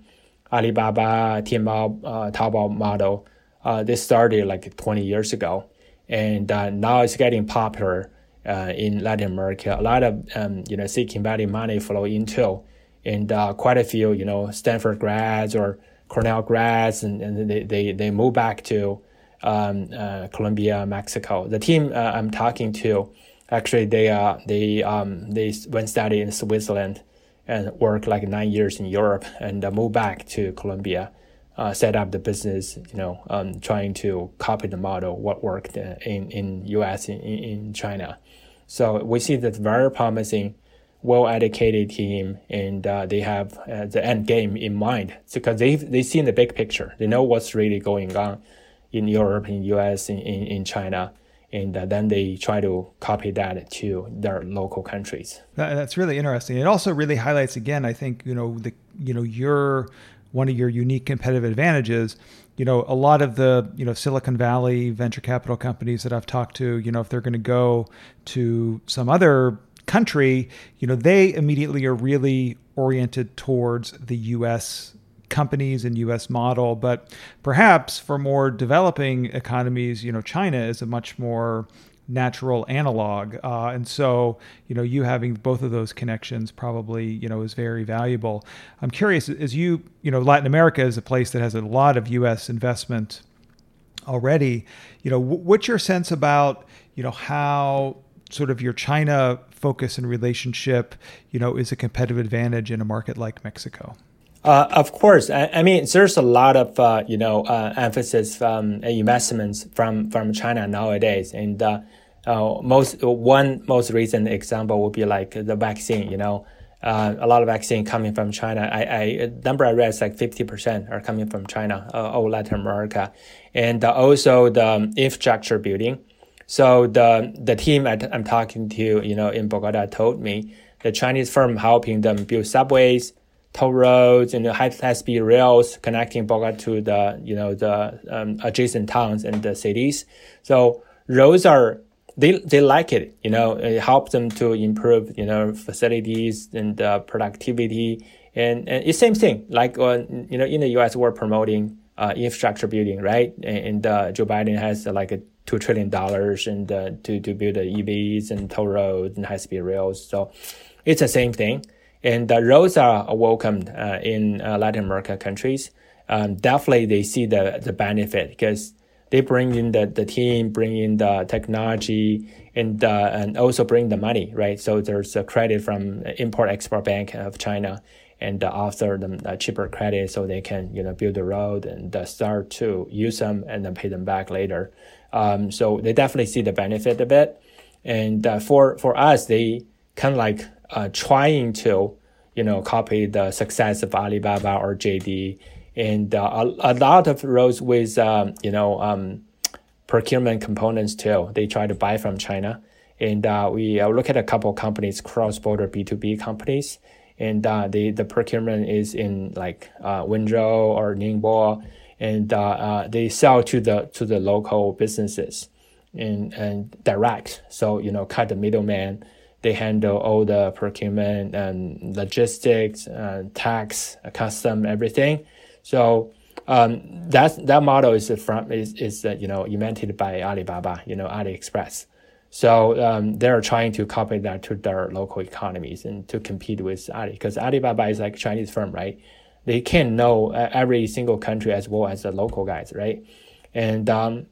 [SPEAKER 3] Alibaba, Tmall, uh, Taobao model. Uh, they started like 20 years ago, and uh, now it's getting popular uh, in Latin America. A lot of um, you know Silicon Valley money flow into, and quite a few you know Stanford grads or Cornell grads, and, and they, they, they move back to um, uh, Colombia, Mexico. The team uh, I'm talking to, actually, they uh, they um, they went study in Switzerland and worked like nine years in Europe and uh, move back to Colombia, uh, set up the business. You know, um, trying to copy the model what worked in in U.S. in, in China. So we see that very promising well educated team and uh, they have uh, the end game in mind because they they seen the big picture. They know what's really going on in Europe, in US, in, in, in China. And uh, then they try to copy that to their local countries.
[SPEAKER 2] that's really interesting. It also really highlights again, I think, you know, the you know, your one of your unique competitive advantages you know a lot of the you know silicon valley venture capital companies that i've talked to you know if they're going to go to some other country, you know, they immediately are really oriented towards the US companies and US model. But perhaps for more developing economies, you know, China is a much more natural analog. Uh, and so, you know, you having both of those connections probably, you know, is very valuable. I'm curious, as you, you know, Latin America is a place that has a lot of US investment already. You know, what's your sense about, you know, how sort of your China focus and relationship, you know, is a competitive advantage in a market like Mexico?
[SPEAKER 3] Uh, of course, I, I, mean there's a lot of uh, you know uh, emphasis um, investments from from China nowadays, and uh, uh, most one most recent example would be like the vaccine. You know, uh, a lot of vaccine coming from China. I, I number I read is like fifty percent are coming from China, uh, or Latin America, and also the infrastructure building. So the the team I, am talking to, you know, in Bogota told me the Chinese firm helping them build subways, toll roads, and high speed rails connecting Bogota to the you know the um, adjacent towns and the cities. So roads are they they like it. You know, it helps them to improve you know facilities and uh, productivity. And, and it's the same thing. Like uh, you know, in the U.S., we're promoting uh, infrastructure building, right? And, and uh, Joe Biden has uh, like a two trillion dollars and uh, to to build EVs and toll roads and high speed rails. So it's the same thing. And the roads are welcomed uh, in uh, Latin America countries. Um, definitely, they see the the benefit because they bring in the, the team, bring in the technology, and uh, and also bring the money, right? So there's a credit from Import Export Bank of China, and uh, offer them a cheaper credit so they can you know build the road and uh, start to use them and then pay them back later. Um, so they definitely see the benefit of it. And uh, for for us, they kind of like uh, trying to you know copy the success of Alibaba or JD, and uh, a, a, lot of roads with um, you know um, procurement components too. They try to buy from China, and uh, we uh, look at a couple companies, cross border B two B companies, and uh, the the procurement is in like Wenzhou or Ningbo and uh, uh, they sell to the to the local businesses and and direct. So you know, cut the middleman. They handle all the procurement and logistics, uh, tax, custom, everything. So um, that that model is from is is uh, you know invented by Alibaba, you know AliExpress. So um, they're trying to copy that to their local economies and to compete with Ali because Alibaba is like Chinese firm, right? They can't know every single country as well as the local guys, right? And um,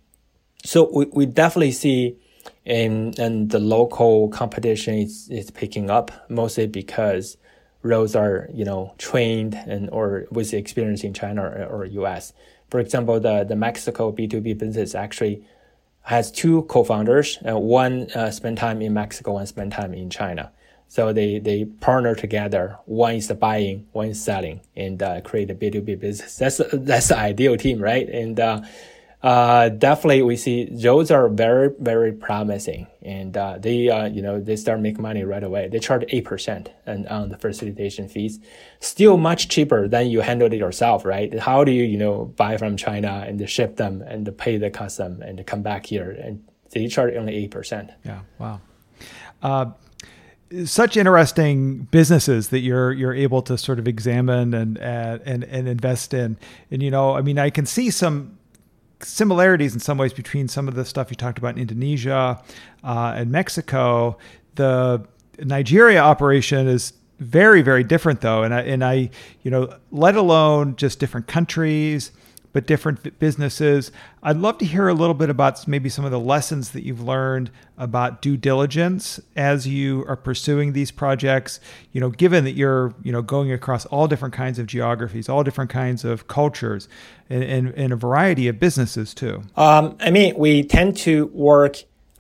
[SPEAKER 3] so we, we definitely see in and the local competition is, is picking up mostly because roles are you know trained and or with experience in China or, or US. For example, the the Mexico B two B business actually has two co-founders. Uh, one uh, spend time in Mexico, and spend time in China. So they they partner together. One is buying, one is selling, and uh, create a B two B business. That's that's the ideal team, right? And uh, uh, definitely we see those are very very promising. And uh, they uh, you know they start making money right away. They charge 8% and on the facilitation fees. Still much cheaper than you handle it yourself right? How do you you know buy from china and ship them and pay the custom and come back here? And they charge only 8%
[SPEAKER 2] yeah. Wow. Uh, such interesting businesses that you're you're able to sort of examine and and and invest in and you know i mean i can see some similarities in some ways between some of the stuff you talked about in Indonesia uh, and Mexico. The Nigeria operation is very, very different though, and I and I, you know, let alone just different countries but different businesses. I'd love to hear a little bit about maybe some of the lessons that you've learned about due diligence as you are pursuing these projects. You know, given that you're you know going across all different kinds of geographies, all different kinds of cultures, and, and, and a variety of businesses too.
[SPEAKER 3] Um, I mean, we tend to work.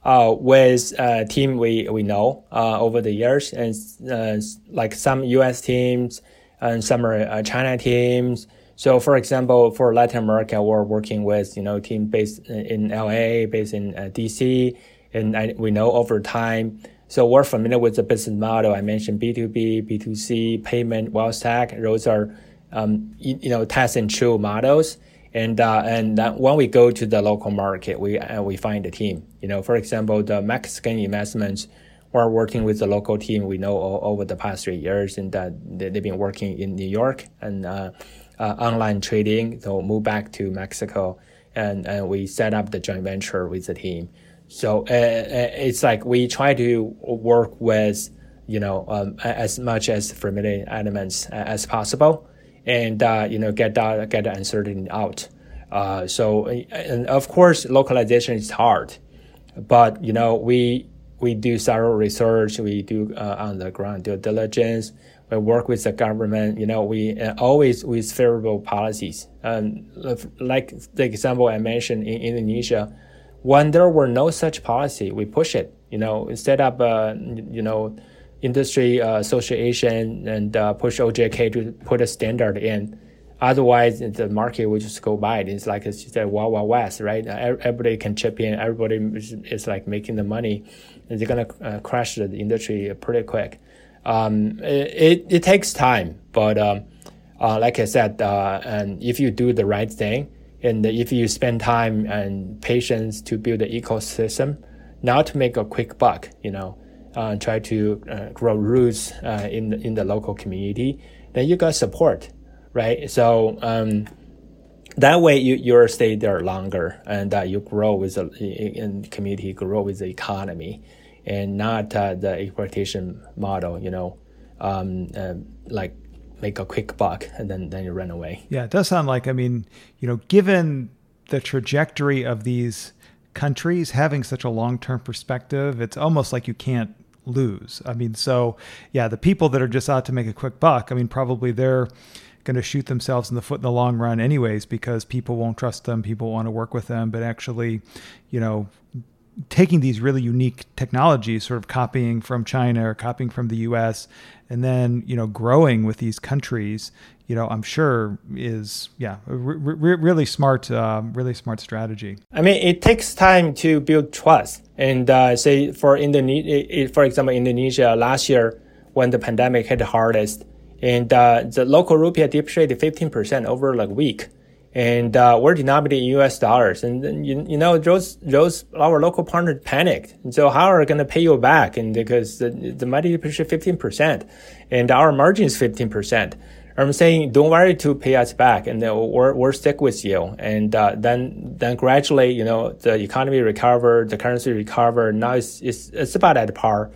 [SPEAKER 3] Uh, with a team we, we know uh, over the years, and uh, like some U.S. teams and some are uh, China teams, so, for example, for Latin America, we're working with you know team based in LA, based in uh, DC, and I, we know over time. So we're familiar with the business model. I mentioned B2B, B2C, payment, wealth tech. Those are um, you, you, know test and true models. And uh, and when we go to the local market, we uh, we find a team. You know, for example, the Mexican investments. We're working with the local team we know all, over the past three years, and uh, they, have been working in New York and uh, uh, online trading. So move back to Mexico, and, and we set up the joint venture with the team. So uh, uh it's like we try to work with you know um, as much as familiar elements as possible, and uh, you know get that get the uncertainty out. Uh, so and of course localization is hard, but you know we we do thorough research, we do uh, on the ground due diligence, we work with the government. You know, we uh, always with favorable policies. Um, like the example I mentioned in Indonesia, when there were no such policy, we push it. You know, set up a you know industry uh, association and uh, push OJK to put a standard in. Otherwise, the market will just go by. It's like it's just a wild, wild west, right? Everybody can chip in. Everybody is, like making the money, and they're gonna uh, crash the industry pretty quick. Um, it, it takes time, but um, uh, like I said, uh, and if you do the right thing, and if you spend time and patience to build the ecosystem, not to make a quick buck, you know, uh, try to uh, grow roots uh, in the, in the local community, then you got support, right? So um, that way you you stay there longer and you grow with the community, grow with the economy and not uh, the exploitation model, you know, um, uh, like make a quick buck and then, then you run away.
[SPEAKER 2] Yeah, it does sound like, I mean, you know, given the trajectory of these countries having such a long term perspective, it's almost like you can't lose. I mean, so yeah, the people that are just out to make a quick buck, I mean, probably they're going to shoot themselves in the foot in the long run anyways because people won't trust them people want to work with them but actually you know taking these really unique technologies, sort of copying from China or copying from the U.S., and then you know growing with these countries. You know, I'm sure is yeah, re- really smart, uh, really smart strategy.
[SPEAKER 3] I mean, it takes time to build trust, and uh, say for Indonesia, for example, Indonesia last year when the pandemic hit hardest, and uh, the local rupiah depreciated 15% over like a week and uh, we're denominated in U.S. dollars. And you, you know those those our local partners panicked. And so how are we going to pay you back? And because the, the money depreciated fifteen percent, and our margin is fifteen percent, I'm saying don't worry to pay us back, and then we're we're stick with you. And uh, then then gradually, you know, the economy recover, the currency recover. Now it's it's, it's about at par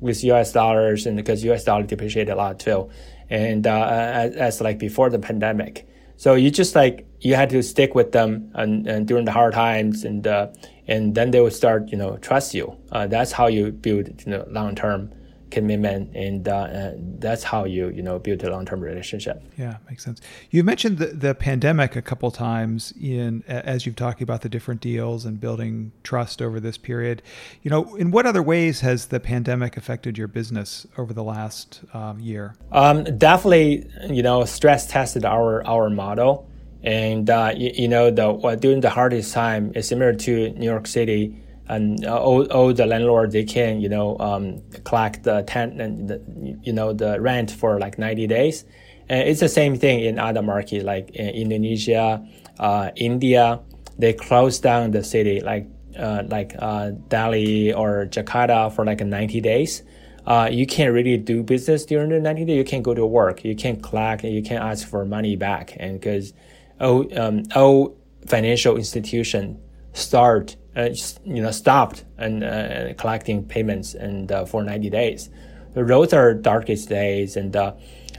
[SPEAKER 3] with U.S. dollars, and because U.S. dollar depreciated a lot too, and uh, as, as like before the pandemic. So you just like you had to stick with them and, and during the hard times, and uh, and then they will start you know trust you. Uh, that's how you build you know long term commitment, and uh, that's how you you know build a long term relationship.
[SPEAKER 2] Yeah, makes sense. You mentioned the, the pandemic a couple times in as you've talked about the different deals and building trust over this period. You know, in what other ways has the pandemic affected your business over the last um, year?
[SPEAKER 3] Um, definitely, you know, stress tested our our model. And uh, you, you, know, the during the hardest time, it's similar to New York City and uh, all, all the landlord they can you know um, collect the tenant and the, you know the rent for like 90 days. And it's the same thing in other markets like in Indonesia uh, India. They close down the city like uh, like uh, Delhi or Jakarta for like 90 days. Uh, you can't really do business during the 90 days. You can't go to work. You can't collect. You can't ask for money back. And because all, um, all financial institution start uh, you know stopped and uh, collecting payments and uh, for 90 days. Those are darkest days, and uh,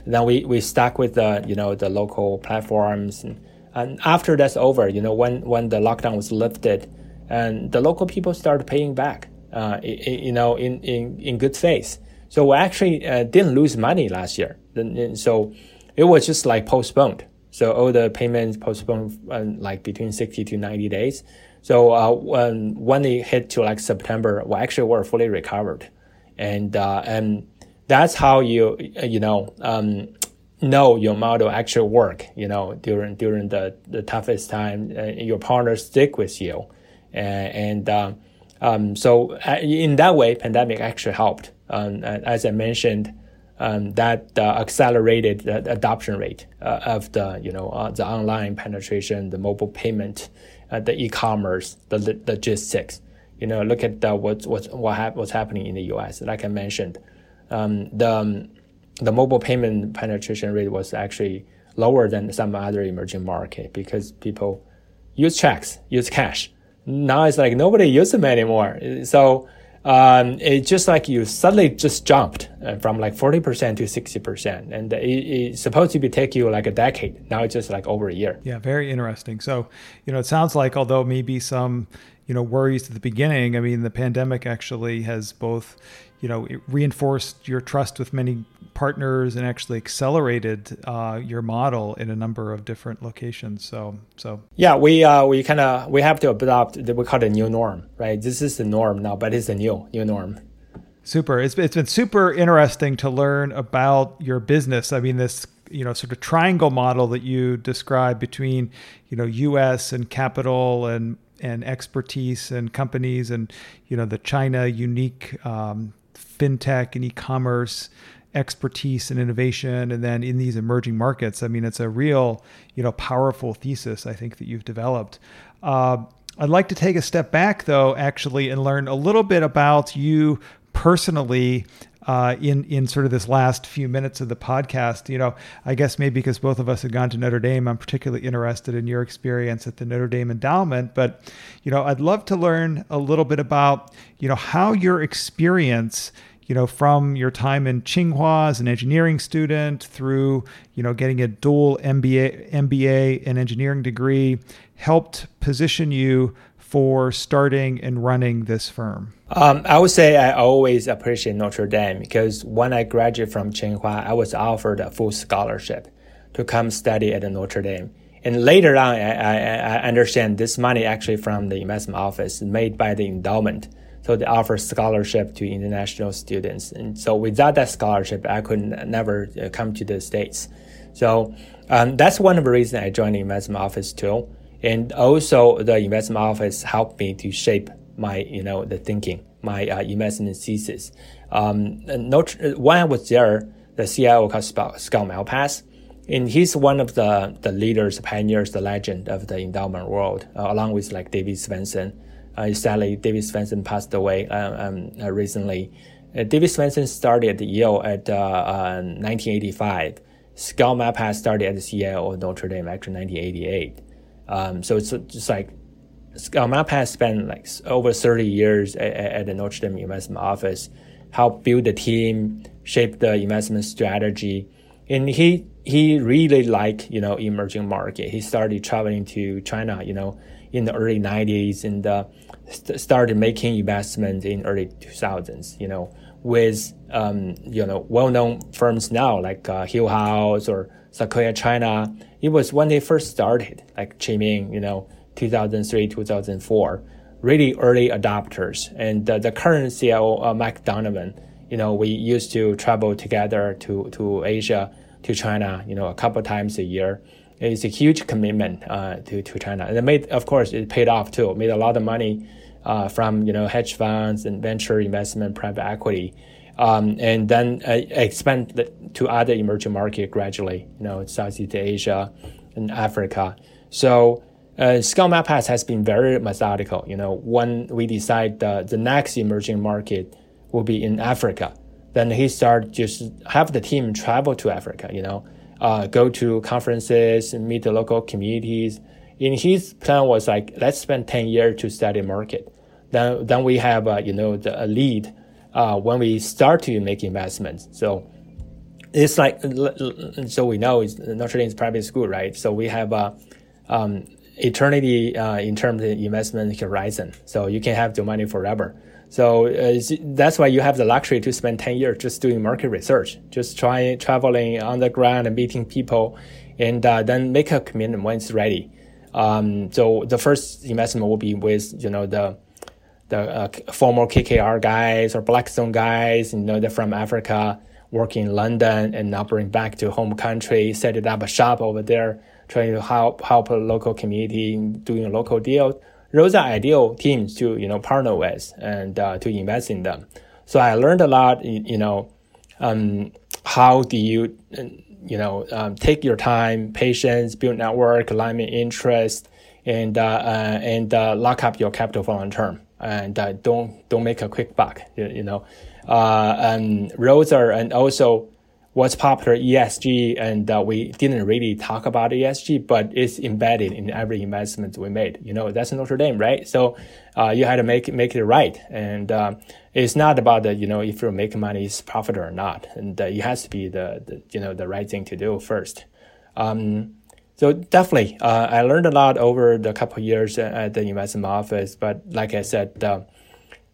[SPEAKER 3] then we, we stuck with the you know the local platforms, and, and after that's over, you know when when the lockdown was lifted, and the local people started paying back, uh, you know in, in in good faith. So we actually uh, didn't lose money last year, so it was just like postponed. So all the payments postponed like between 60 to 90 days. So uh, when when it hit to like September, we actually were fully recovered, and uh, and that's how you you know um, know your model actually work. You know during during the, the toughest time, uh, your partners stick with you, and, and uh, um, so uh, in that way, pandemic actually helped. Um, as I mentioned. Um, that uh, accelerated the adoption rate uh, of the you know uh, the online penetration, the mobile payment, uh, the e-commerce, the logistics. You know, look at the, what's what's what hap- what's happening in the U.S. Like I mentioned, um, the um, the mobile payment penetration rate was actually lower than some other emerging market because people use checks, use cash. Now it's like nobody uses them anymore. So um, it's just like you suddenly just jumped uh, from like 40% to 60%. And it, it's supposed to be take you like a decade. Now it's just like over a year.
[SPEAKER 2] Yeah, very interesting. So, you know, it sounds like although maybe some, you know, worries at the beginning, I mean, the pandemic actually has both, you know, reinforced your trust with many partners and actually accelerated uh, your model in a number of different locations. So, so
[SPEAKER 3] yeah, we uh, we kind of we have to adopt the, we call it a new norm, right? This is the norm now, but it's a new new norm.
[SPEAKER 2] Super. It's it's been super interesting to learn about your business. I mean, this you know sort of triangle model that you describe between you know U.S. and capital and and expertise and companies and you know the China unique um, fintech and e-commerce expertise and innovation and then in these emerging markets i mean it's a real you know powerful thesis i think that you've developed. Uh, i'd like to take a step back though actually and learn a little bit about you personally uh, in in sort of this last few minutes of the podcast. You know, I guess maybe because both of us had gone to Notre Dame, I'm particularly interested in your experience at the Notre Dame Endowment. But you know, I'd love to learn a little bit about you know how your experience you know, from your time in Tsinghua as an engineering student through, you know, getting a dual MBA, MBA and engineering degree helped position you for starting and running this firm?
[SPEAKER 3] Um, I would say I always appreciate Notre Dame because when I graduated from Tsinghua, I was offered a full scholarship to come study at Notre Dame. And later on, I, I, I understand this money actually from the investment office made by the endowment so they offer scholarship to international students. And so without that scholarship, I could never uh, come to the States. So um, that's one of the reasons I joined the investment office too. And also the investment office helped me to shape my, you know, the thinking, my uh, investment thesis. Um, when I was there, the CIO called Scott Malpass, and he's one of the, the leaders, pioneers, the legend of the endowment world, uh, along with like David Swensen uh, sadly, David Swensen passed away uh, um, uh, recently. David Swensen started at Yale at 1985. Scott Malpass started at the CEO of Notre Dame in 1988. Um, so it's just like Scott Malpass spent like over 30 years at, at the Notre Dame investment office, helped build the team, shape the investment strategy, and he he really liked you know emerging market. He started traveling to China, you know, in the early 90s and uh, st- started making investments in early 2000s. You know, with um, you know well-known firms now like uh, Hillhouse or Sequoia China. It was when they first started, like Qiming, you know, 2003, 2004, really early adopters. And uh, the current CEO, uh, Mike Donovan, you know, we used to travel together to, to Asia, to China, you know, a couple times a year. It's a huge commitment uh, to, to China. And it made, of course, it paid off too. It made a lot of money uh, from you know hedge funds and venture investment, private equity, um, and then uh, expand to other emerging market gradually. You know, Southeast Asia and Africa. So. Uh, Scott Malpass has been very methodical. You know, when we decide the, the next emerging market will be in Africa, then he start just have the team travel to Africa. You know, uh, go to conferences meet the local communities, in his plan was like let's spend 10 years to study market then then we have uh, you know the a lead uh, when we start to make investments. So it's like so we know it's Notre Dame is private school right? So we have a um, eternity uh, in terms of investment horizon. So you can have the money forever. So uh, that's why you have the luxury to spend 10 years just doing market research just trying traveling on the ground and meeting people and uh, then make a commitment when it's ready. Um, so the first investment will be with you know the the uh, former KKR guys or Blackstone guys. You know they're from Africa, working in London, and now bring back to home country, set up a shop over there, trying to help help a local community doing a local deal. Those are ideal teams to you know partner with and uh, to invest in them. So I learned a lot. You know, um, how do you you know, um, take your time, patience, build network, alignment interest, and uh, uh, and uh, lock up your capital for long term, and uh, don't don't make a quick buck. You, you know, uh, and roads are and also what's popular ESG, and uh, we didn't really talk about ESG, but it's embedded in every investment we made. You know, that's Notre Dame, right? So uh, you had to make make it right, and uh, it's not about the you know if you make money, it's profit or not, and uh, it has to be the, the, you know the right thing to do first. Um, so definitely, uh, I learned a lot over the couple years at the investment office. But like I said, uh,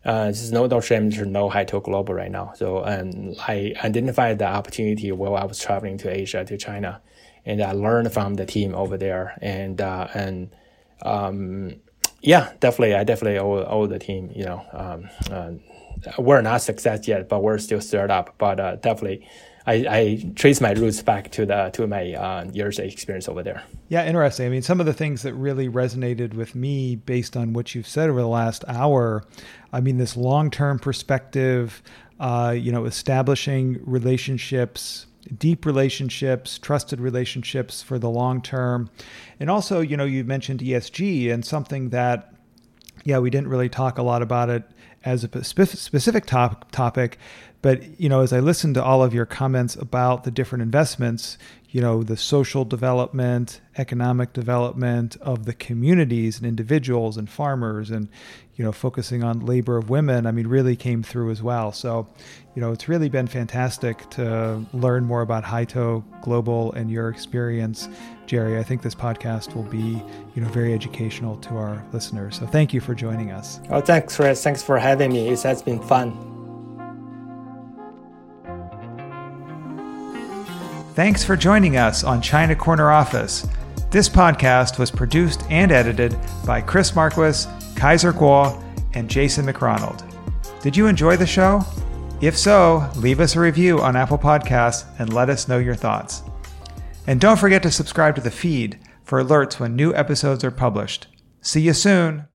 [SPEAKER 3] uh, there's no no shame to know Haitou Global right now. So um, I identified the opportunity while I was traveling to Asia to China, and I learned from the team over there. And uh, and um, yeah, definitely, I definitely owe, owe the team. You know, um, uh, we're not success yet, but we're still startup. But uh, definitely. I, I, trace my roots back to the to my uh, years of experience over there.
[SPEAKER 2] Yeah, interesting. I mean, some of the things that really resonated with me based on what you've said over the last hour I mean, this long term perspective, uh, you know, establishing relationships, deep relationships, trusted relationships for the long term. And also, you know, you mentioned ESG and something that, yeah, we didn't really talk a lot about it as a specific top, topic. But, you know, as I listened to all of your comments about the different investments, you know, the social development, economic development of the communities and individuals and farmers and, you know, focusing on labor of women, I mean, really came through as well. So, you know, it's really been fantastic to learn more about Haitou Global and your experience, Jerry. I think this podcast will be, you know, very educational to our listeners. So thank you for joining us.
[SPEAKER 3] Oh, thanks, Chris. Thanks for having me. It has been fun.
[SPEAKER 2] Thanks for joining us on China Corner Office. This podcast was produced and edited by Chris Marquis, Kaiser Kuo, and Jason McRonald. Did you enjoy the show? If so, leave us a review on Apple Podcasts and let us know your thoughts. And don't forget to subscribe to the feed for alerts when new episodes are published. See you soon!